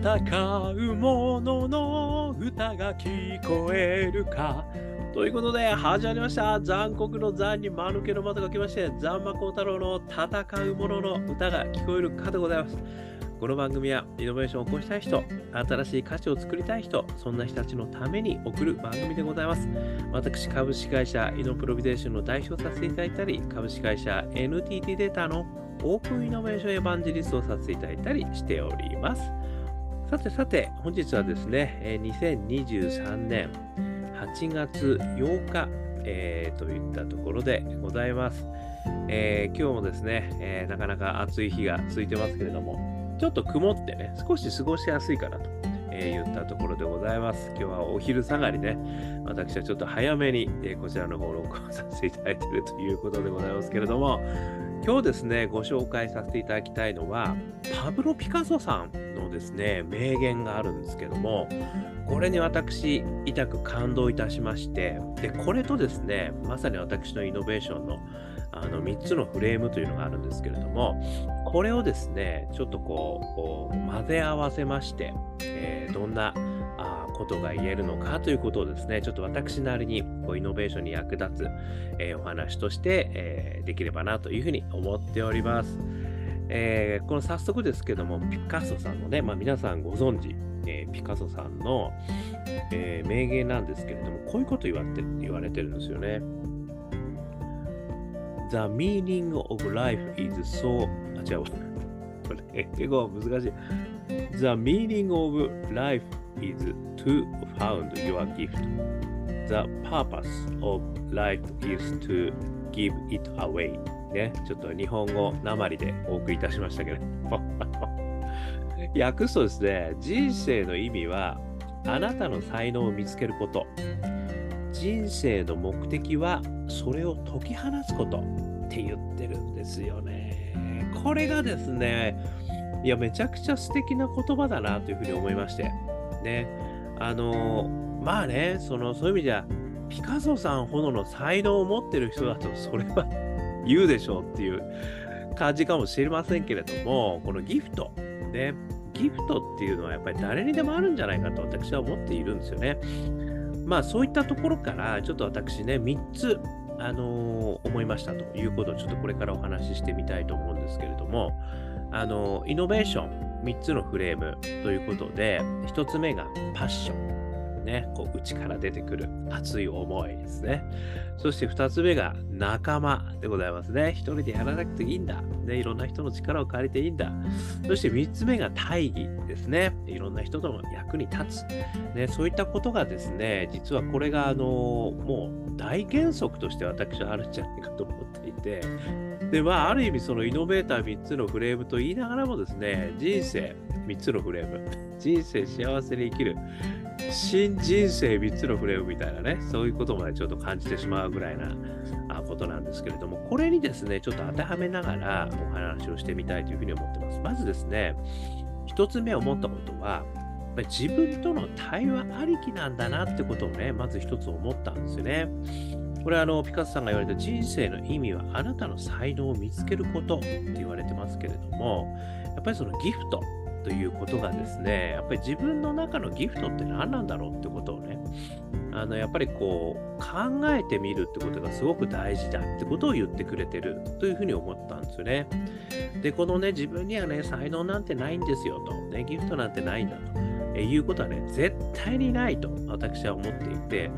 戦う者のの歌が聞こえるか。ということで、始まりました。残酷の残に間抜けの的が来まして、ザンマコウタロウの戦う者の歌が聞こえるかでございます。この番組はイノベーションを起こしたい人、新しい価値を作りたい人、そんな人たちのために送る番組でございます。私、株式会社イノプロビゼーションの代表させていただいたり、株式会社 NTT データのオープンイノベーションエヴァンジリストをさせていただいたりしております。さてさて、本日はですね、2023年8月8日、えー、といったところでございます。えー、今日もですね、えー、なかなか暑い日が続いてますけれども、ちょっと曇ってね、少し過ごしやすいかなと、えー、言ったところでございます。今日はお昼下がりね、私はちょっと早めに、えー、こちらの方を録音させていただいているということでございますけれども、今日ですね、ご紹介させていただきたいのは、パブロ・ピカソさんのですね、名言があるんですけども、これに私、痛く感動いたしまして、で、これとですね、まさに私のイノベーションのあの3つのフレームというのがあるんですけれども、これをですね、ちょっとこう、混ぜ合わせまして、えー、どんなことが言えるのかということをですね、ちょっと私なりにこうイノベーションに役立つ、えー、お話として、えー、できればなというふうに思っております。えー、この早速ですけども、ピカソさんのね、まあ、皆さんご存知、えー、ピカソさんの、えー、名言なんですけれども、こういうこと言われて言われてるんですよね。The meaning of life is so あ、違う。これ、英語は難しい。The meaning of life is to found your gift. The purpose of life is to give it away. ね、ちょっと日本語なまりでお送りいたしましたけど。訳すとですね、人生の意味はあなたの才能を見つけること。人生の目的はそれを解き放つことって言ってるんですよね。これがですね、いや、めちゃくちゃ素敵な言葉だなというふうに思いまして。ね。あの、まあね、その、そういう意味じゃ、ピカソさんほどの才能を持ってる人だと、それは言うでしょうっていう感じかもしれませんけれども、このギフト、ね。ギフトっていうのはやっぱり誰にでもあるんじゃないかと私は思っているんですよね。まあそういったところからちょっと私ね3つあのー、思いましたということをちょっとこれからお話ししてみたいと思うんですけれども、あのー、イノベーション3つのフレームということで、1つ目がパッション。ね、こう内から出てくる熱い思いですね。そして2つ目が仲間でございますね。一人でやらなくていいんだ。ね、いろんな人の力を借りていいんだ。そして3つ目が大義ですね。いろんな人との役に立つ。ね、そういったことがですね、実はこれがあのもう大原則として私はあるんじゃないかと思っていて、で、まあ、ある意味そのイノベーター3つのフレームと言いながらもですね、人生3つのフレーム、人生幸せに生きる、新人生3つのフレームみたいなね、そういうことまでちょっと感じてしまうぐらいなことなんですけれども、これにですね、ちょっと当てはめながらお話をしてみたいというふうに思ってます。まずですね、1つ目思ったことは、自分との対話ありきなんだなってことをね、まず一つ思ったんですよね。これはあのピカソさんが言われた人生の意味はあなたの才能を見つけることって言われてますけれども、やっぱりそのギフトということがですね、やっぱり自分の中のギフトって何なんだろうってことをね、あのやっぱりこう考えてみるってことがすごく大事だってことを言ってくれてるというふうに思ったんですよね。で、このね、自分にはね、才能なんてないんですよと、ね、ギフトなんてないんだと、いうことはね、絶対にないと私は思っていて、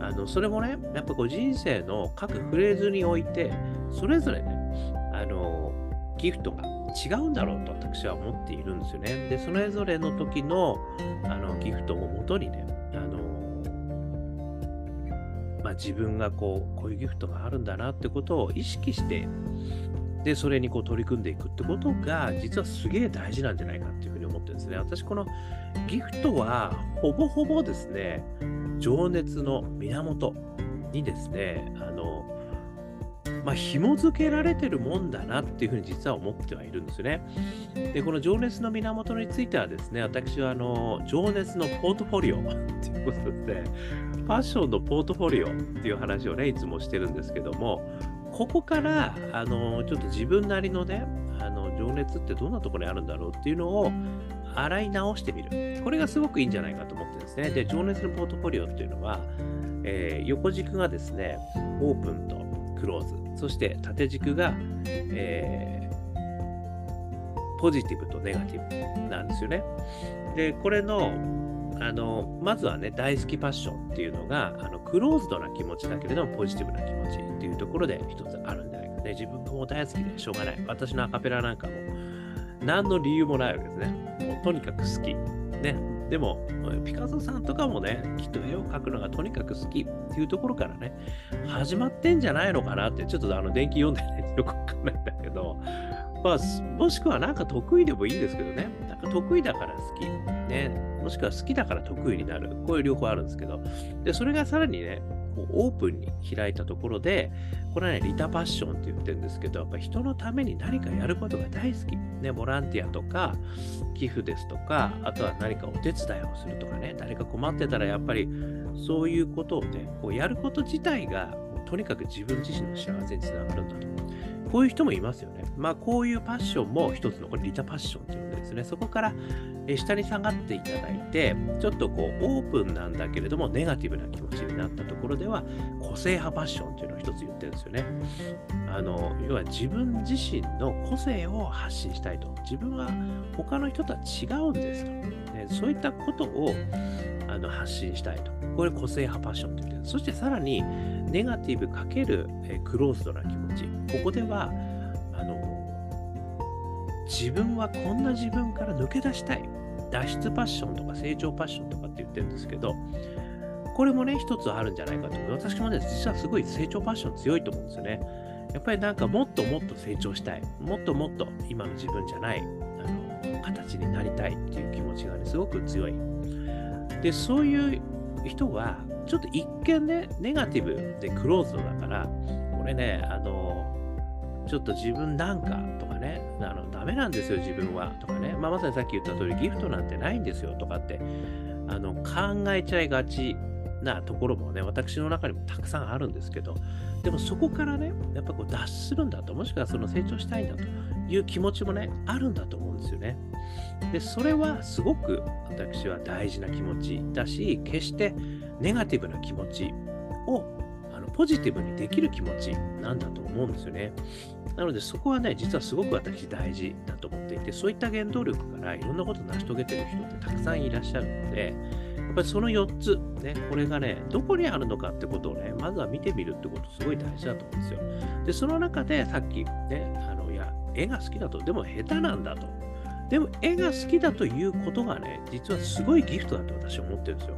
あのそれもね、やっぱこう人生の各フレーズにおいて、それぞれね、あのギフトが違うんだろうと私は思っているんですよね。で、それぞれの時のあのギフトをもとにね、あのまあ、自分がこう、こういうギフトがあるんだなってことを意識して、で、それにこう取り組んでいくってことが、実はすげえ大事なんじゃないかっていうふうにですね。私、このギフトは、ほぼほぼですね、情熱の源にですね、あの、まあ、紐付けられてるもんだなっていうふうに実は思ってはいるんですよね。で、この情熱の源についてはですね、私はあの情熱のポートフォリオっていうことで、ファッションのポートフォリオっていう話をね、いつもしてるんですけども、ここからあのちょっと自分なりのね、あの情熱ってどんなところにあるんだろうっていうのを洗い直してみる。これがすごくいいんじゃないかと思ってですね。で、情熱のポートフォリオっていうのは、えー、横軸がですね、オープンとクローズ、そして縦軸が、えー、ポジティブとネガティブなんですよね。で、これの、あの、まずはね、大好きパッションっていうのが、あのクローズドな気持ちだけれども、ポジティブな気持ちっていうところで一つあるんじゃないかね。自分がもう大好きでしょうがない。私のアカペラなんかも、何の理由もないわけですね。もうとにかく好き。ね。でも、ピカソさんとかもね、きっと絵を描くのがとにかく好きっていうところからね、始まってんじゃないのかなって、ちょっとあの電気読んでね、よくわかんないんだけど、まあ、もしくはなんか得意でもいいんですけどね、なんか得意だから好き。ね。もしくは好きだから得意になる。こういう両方あるんですけど、で、それがさらにね、こうオープンに開いたところで、これはね、リタパッションって言ってるんですけど、やっぱ人のために何かやることが大好き。ね、ボランティアとか、寄付ですとか、あとは何かお手伝いをするとかね、誰か困ってたらやっぱりそういうことをね、こうやること自体が、とにかく自分自身の幸せにつながるんだと。こういう人もいますよね。まあ、こういうパッションも一つの、これリタパッションっていうんですね。そこから下に下がっていただいて、ちょっとこうオープンなんだけれども、ネガティブな気持ちになったところでは、個性派パッションっていうのを一つ言ってるんですよね。あの、要は自分自身の個性を発信したいと。自分は他の人とは違うんですと。ね、そういったことをあの発信したいと。これ個性派パッションって言ってる。そしてさらに、ネガティブかける、えクローズドな気持ち。ここでは、あの、自分はこんな自分から抜け出したい。脱出パッションとか成長パッションとかって言ってるんですけど、これもね、一つあるんじゃないかと思う。私もね、実はすごい成長パッション強いと思うんですよね。やっぱりなんかもっともっと成長したい。もっともっと今の自分じゃない、あの、形になりたいっていう気持ちがね、すごく強い。で、そういう人は、ちょっと一見ね、ネガティブでクローズドだから、これね、あの、ちょっと自分なんかとかね、あのダメなんですよ、自分はとかね、まあ、まさにさっき言った通り、ギフトなんてないんですよとかってあの考えちゃいがちなところもね、私の中にもたくさんあるんですけど、でもそこからね、やっぱこう脱するんだと、もしくはその成長したいんだという気持ちもね、あるんだと思うんですよね。で、それはすごく私は大事な気持ちだし、決してネガティブな気持ちをあのポジティブにできる気持ちなんだと思うんですよね。なのでそこはね、実はすごく私大事だと思っていて、そういった原動力からいろんなことを成し遂げてる人ってたくさんいらっしゃるので、やっぱりその4つ、ね、これがね、どこにあるのかってことをね、まずは見てみるってことすごい大事だと思うんですよ。で、その中でさっきね、あの、いや、絵が好きだと、でも下手なんだと。でも絵が好きだということがね、実はすごいギフトだと私は思ってるんですよ。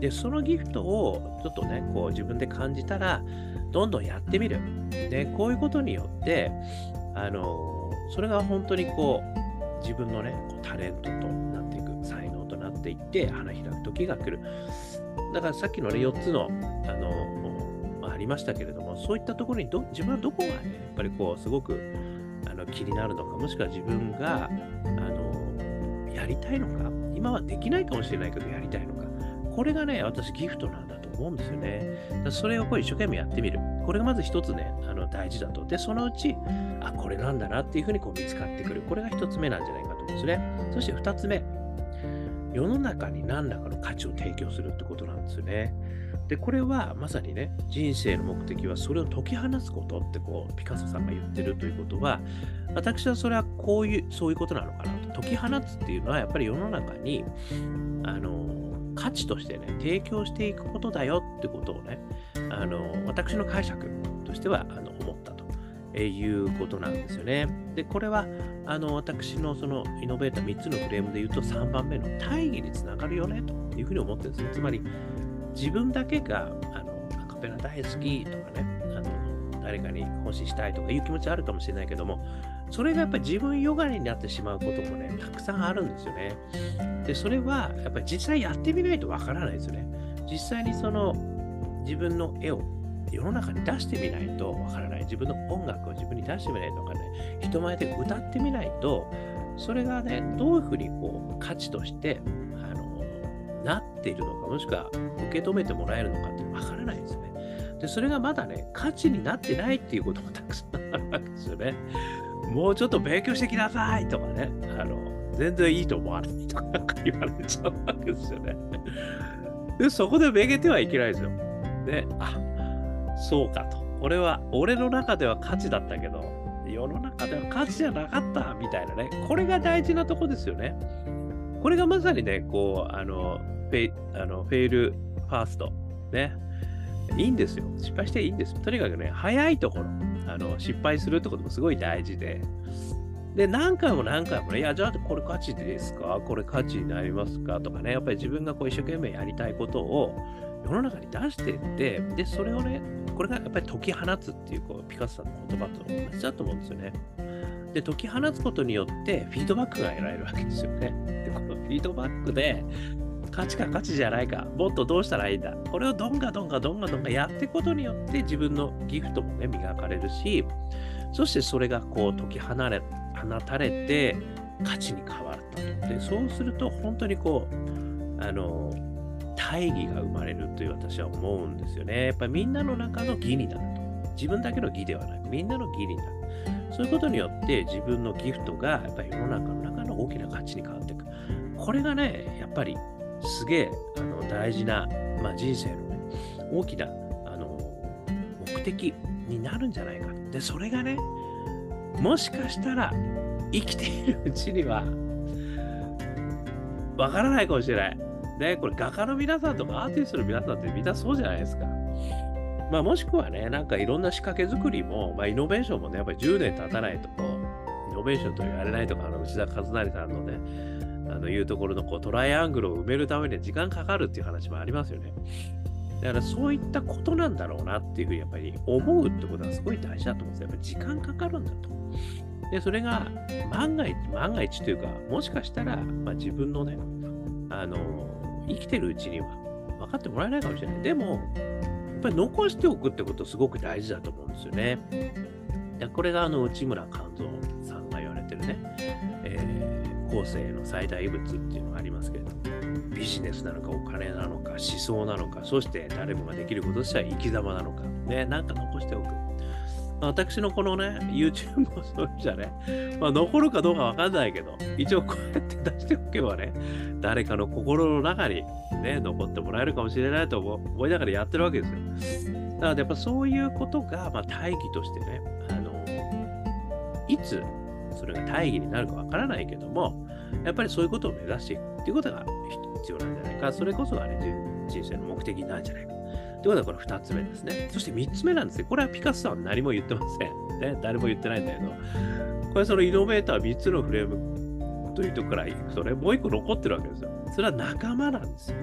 で、そのギフトをちょっとね、こう自分で感じたら、どんどんやってみる。で、こういうことによって、あの、それが本当にこう、自分のね、こうタレントとなっていく、才能となっていって、花開く時が来る。だからさっきのね、4つの、あの、ありましたけれども、そういったところにど、自分はどこがね、やっぱりこう、すごくあの気になるのか、もしくは自分が、りたいのか、今はできないかもしれないけど、やりたいのか？これがね、私ギフトなんだと思うんですよね。それをこう一生懸命やってみる。これがまず一つね、あの大事だと。で、そのうち、あ、これなんだなっていうふうにこう見つかってくる。これが一つ目なんじゃないかと思うんですね。そして二つ目、世の中に何らかの価値を提供するってことなんですよね。で、これはまさにね、人生の目的はそれを解き放つことってこう、ピカソさんが言ってるということは、私はそれはこういう、そういうことなのかなと。解き放つっていうのは、やっぱり世の中に、あの、価値としてね、提供していくことだよってことをね、あの私の解釈としてはあの思った。いうことなんですよね。で、これはあの私のそのイノベーター3つのフレームで言うと3番目の大義につながるよねというふうに思ってるんですね。つまり自分だけがあのアカペラ大好きとかね、あの誰かに奉仕したいとかいう気持ちあるかもしれないけども、それがやっぱり自分よがりになってしまうこともね、たくさんあるんですよね。で、それはやっぱり実際やってみないとわからないですよね。実際にその自分の絵を世の中に出してみないとわからない。自分の音楽を自分に出してみないとからない。人前で歌ってみないと、それがね、どういうふうにこう価値としてあのなっているのか、もしくは受け止めてもらえるのかってわからないですよね。で、それがまだね、価値になってないっていうこともたくさんあるわけですよね。もうちょっと勉強してきなさいとかね、あの、全然いいと思わないとか言われちゃうわけですよね。で、そこでめげてはいけないですよ。で、あ、そうかと。これは、俺の中では価値だったけど、世の中では価値じゃなかったみたいなね。これが大事なとこですよね。これがまさにね、こう、あの、フェあのフェイルファースト。ね。いいんですよ。失敗していいんです。とにかくね、早いところ、あの失敗するってこともすごい大事で。で、何回も何回もね、いや、じゃあこれ価値ですか？これ価値になりますか？とかね、やっぱり自分がこう一生懸命やりたいことを世の中に出していって、で、それをね、これがやっぱり解き放つっていうこうピカソさんの言葉と同じだと思うんですよね。で、解き放つことによってフィードバックが得られるわけですよね。で、このフィードバックで、価値か価値じゃないか、もっとどうしたらいいんだ。これをどんがどんがどんがどんがやっていくことによって自分のギフトもね、磨かれるし、そしてそれがこう解き放れ放たれて価値に変わったと。で、そうすると本当にこう、あの、大義が生まれるという私は思うんですよね。やっぱりみんなの中の義になると。自分だけの義ではなく、みんなの義になる。そういうことによって自分のギフトがやっぱり世の中の中の大きな価値に変わっていく。これがね、やっぱりすげえあの大事な、まあ、人生のね、大きなあの目的になるんじゃないか。で、それがね、もしかしたら生きているうちには、わからないかもしれない。ね、これ画家の皆さんとかアーティストの皆さんってみんなそうじゃないですか。まあ、もしくはね、なんかいろんな仕掛け作りも、まあ、イノベーションもね、やっぱり10年経たないと、イノベーションと言われないとか、あの内田和成さんのね、あのいうところのこうトライアングルを埋めるために時間かかるっていう話もありますよね。だからそういったことなんだろうなっていうふうにやっぱり思うってことはすごい大事だと思うんですよ。やっぱり時間かかるんだと。で、それが万が一、万が一というか、もしかしたら、まあ、自分のね、あの、生きてるうちには分かってもらえないかもしれない。でも、やっぱり残しておくってことすごく大事だと思うんですよね。これがあの内村勘三さんが言われてるね、えー、後世の最大物っていうのがありますけれど、ビジネスなのかお金なのか思想なのか、そして誰もができることとしては生き様なのか、ね、なんか残しておく。私のこのね、YouTube もそうじゃね、まあ、残るかどうかわかんないけど、一応こうやって出しておけばね、誰かの心の中にね、残ってもらえるかもしれないと思いながらやってるわけですよ。なので、やっぱそういうことが、まあ、大義としてね、あの、いつそれが大義になるかわからないけども、やっぱりそういうことを目指していくっていうことが必要なんじゃないか。それこそがね、人生の目的なんじゃないか。ということはこれ2つ目ですね。そして3つ目なんですね。これはピカソさんは何も言ってません。ね、誰も言ってないんだけど、これそのイノベーター3つのフレームというところからいくとね、もう1個残ってるわけですよ。それは仲間なんですよ。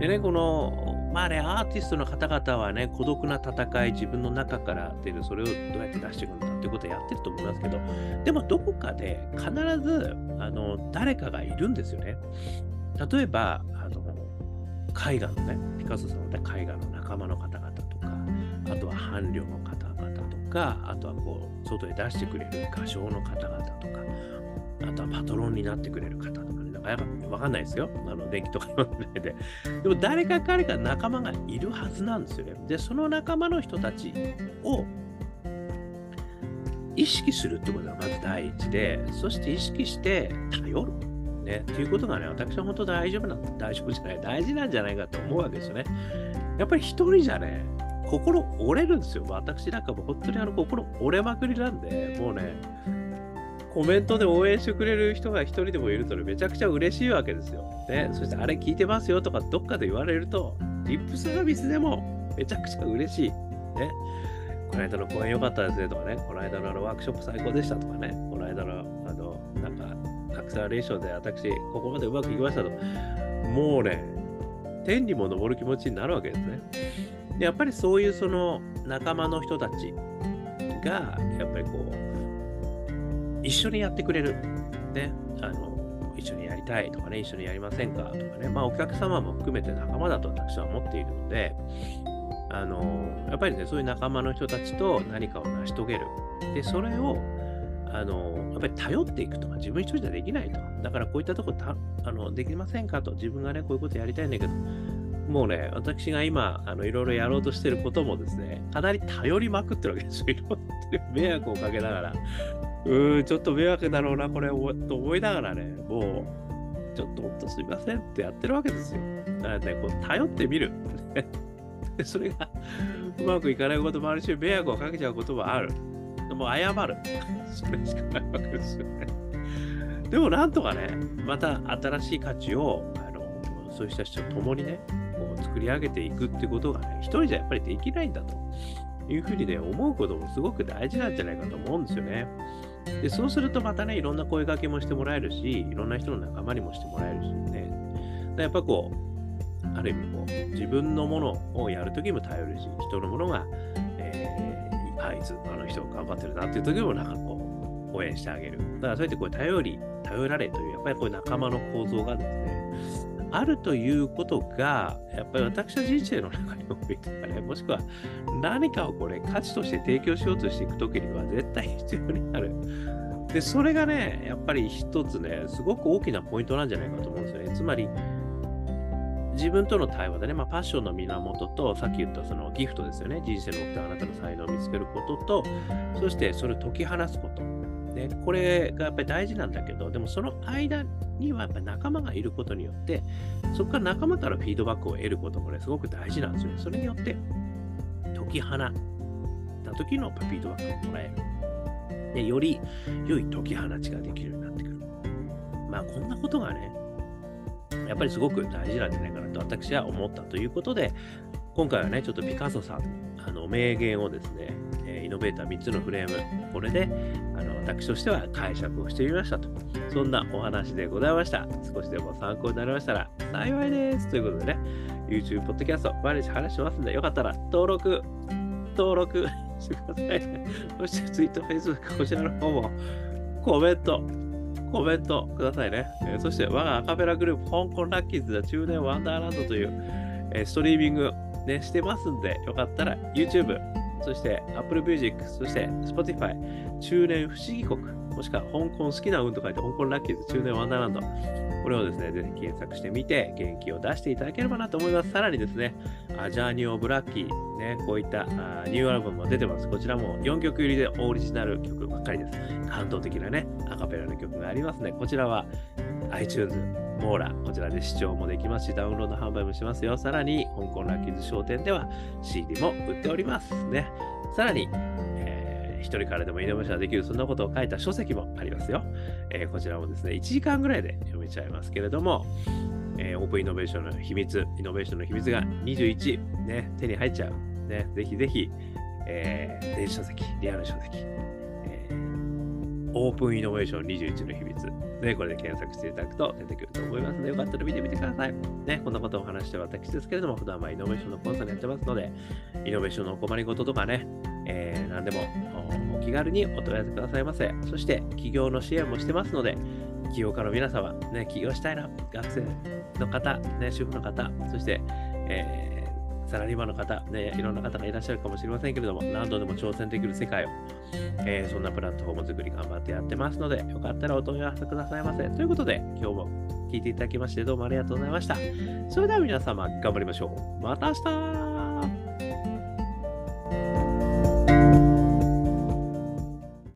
でね、この、まあね、アーティストの方々はね、孤独な戦い、自分の中から出る、それをどうやって出していくんだっていうことをやってると思いますけど、でもどこかで必ず、あの、誰かがいるんですよね。例えば、あの、絵画のね、ピカソさんの絵画の仲間の方々とか、あとは伴侶の方々とか、あとはこう、外へ出してくれる画商の方々とか、あとはパトロンになってくれる方とかね、なかやっぱわかんないですよ。あの、電気とか読んでで。でも誰か彼か仲間がいるはずなんですよね。で、その仲間の人たちを意識するってことがまず第一で、そして意識して頼る。ね、ということがね、私は本当大丈夫な大丈夫じゃない、大事なんじゃないかと思うわけですよね。やっぱり一人じゃね、心折れるんですよ。私なんかも本当にあの心折れまくりなんで、もうね、コメントで応援してくれる人が一人でもいるとね、めちゃくちゃ嬉しいわけですよ。ね、そしてあれ聞いてますよとかどっかで言われると、リップサービスでもめちゃくちゃ嬉しい。ね。この間の公演良かったですねとかね、この間のあのワークショップ最高でしたとかね、この間の、クセラレーションで私、ここまでうまくいきましたと。もうね、天にも昇る気持ちになるわけですね。でやっぱりそういうその仲間の人たちが、やっぱりこう、一緒にやってくれる。ね。あの、一緒にやりたいとかね、一緒にやりませんかとかね、まあお客様も含めて仲間だと私は思っているので、あの、やっぱりね、そういう仲間の人たちと何かを成し遂げる。で、それをあの、やっぱり頼っていくとか、自分一人じゃできないと。だからこういったとこたあのできませんかと。自分がね、こういうことやりたいんだけど、もうね、私が今、あのいろいろやろうとしてることもですね、かなり頼りまくってるわけですよ。いろんな迷惑をかけながら、うーん、ちょっと迷惑だろうな、これ、と思いながらね、もう、ちょっとほんとすみませんってやってるわけですよ。だからね、こう頼ってみる。それがうまくいかないこともあるし、迷惑をかけちゃうこともある。もう謝る。それしかないわけですよね。でもなんとかね、また新しい価値を、あのそういう人と共にね、こう作り上げていくってことがね、一人じゃやっぱりできないんだというふうにね、思うこともすごく大事なんじゃないかと思うんですよね。で、そうするとまたね、いろんな声掛けもしてもらえるし、いろんな人の仲間にもしてもらえるしね。やっぱこう、ある意味こう、自分のものをやるときも頼るし、人のものが、あいつ、あの人頑張ってるなっていう時もなんかこう、応援してあげる。だからそうやってこう頼り、頼られという、やっぱりこういう仲間の構造がですね、あるということが、やっぱり私の人生の中においてはね、もしくは何かをこれ価値として提供しようとしていくときには絶対必要になる。で、それがね、やっぱり一つね、すごく大きなポイントなんじゃないかと思うんですよね。つまり、自分との対話でね、まあ、パッションの源と、さっき言ったそのギフトですよね。人生の目的あなたの才能を見つけることと、そしてそれを解き放すこと。ね、これがやっぱり大事なんだけど、でもその間にはやっぱ仲間がいることによって、そこから仲間からフィードバックを得ることこれすごく大事なんですよね。それによって解き放った時のフィードバックをもらえる。より良い解き放ちができるようになってくる。まあこんなことがね、やっぱりすごく大事なんじゃないかなと私は思ったということで、今回はね、ちょっとピカソさん、あの名言をですね、イノベーター3つのフレーム、これであの私としては解釈をしてみましたと。そんなお話でございました。少しでも参考になりましたら幸いです。ということでね、YouTube、ポッドキャスト、毎日話しますんで、よかったら登録、登録してください、そして Twitter、Facebook、こちらの方もコメント、コメントくださいね。えー、そして我がアカペラグループ、香港ラッキーズで中年ワンダーランドという、えー、ストリーミング、ね、してますんで、よかったら YouTube、そして Apple Music、そして Spotify、中年不思議国、もしくは香港好きな運と書いて香港ラッキーズ中年ワンダーランド。これをですね、ぜひ検索してみて、元気を出していただければなと思います。さらにですね、アジャーニオブラッキー、ね、こういったあニューアルバムも出てます。こちらも4曲入りでオリジナル曲ばっかりです。感動的なね、アカペラの曲がありますね。こちらは iTunes、モーラ、こちらで視聴もできますし、ダウンロード販売もしますよ。さらに、香港ラッキーズ商店では CD も売っておりますね。さらに、一人からでもイノベーションができる、そんなことを書いた書籍もありますよ。えー、こちらもですね、1時間ぐらいで読めちゃいますけれども、えー、オープンイノベーションの秘密、イノベーションの秘密が21、ね、手に入っちゃう。ね、ぜひぜひ、えー、電子書籍、リアル書籍、えー、オープンイノベーション21の秘密、ね、これで検索していただくと出てくると思いますので、よかったら見てみてください。ね、こんなことを話して私ですけれども、普段はイノベーションのコンサルやってますので、イノベーションのお困りごととかね、えー、何でもお気軽にお問い合わせくださいませ。そして、起業の支援もしてますので、起業家の皆様、ね、起業したいな、学生の方、ね、主婦の方、そして、えーサラリーマンの方、ね、いろんな方がいらっしゃるかもしれませんけれども、何度でも挑戦できる世界を、えー、そんなプラットフォーム作り頑張ってやってますので、よかったらお問い合わせくださいませ。ということで、今日も聞いていただきましてどうもありがとうございました。それでは皆様、頑張りましょう。また明日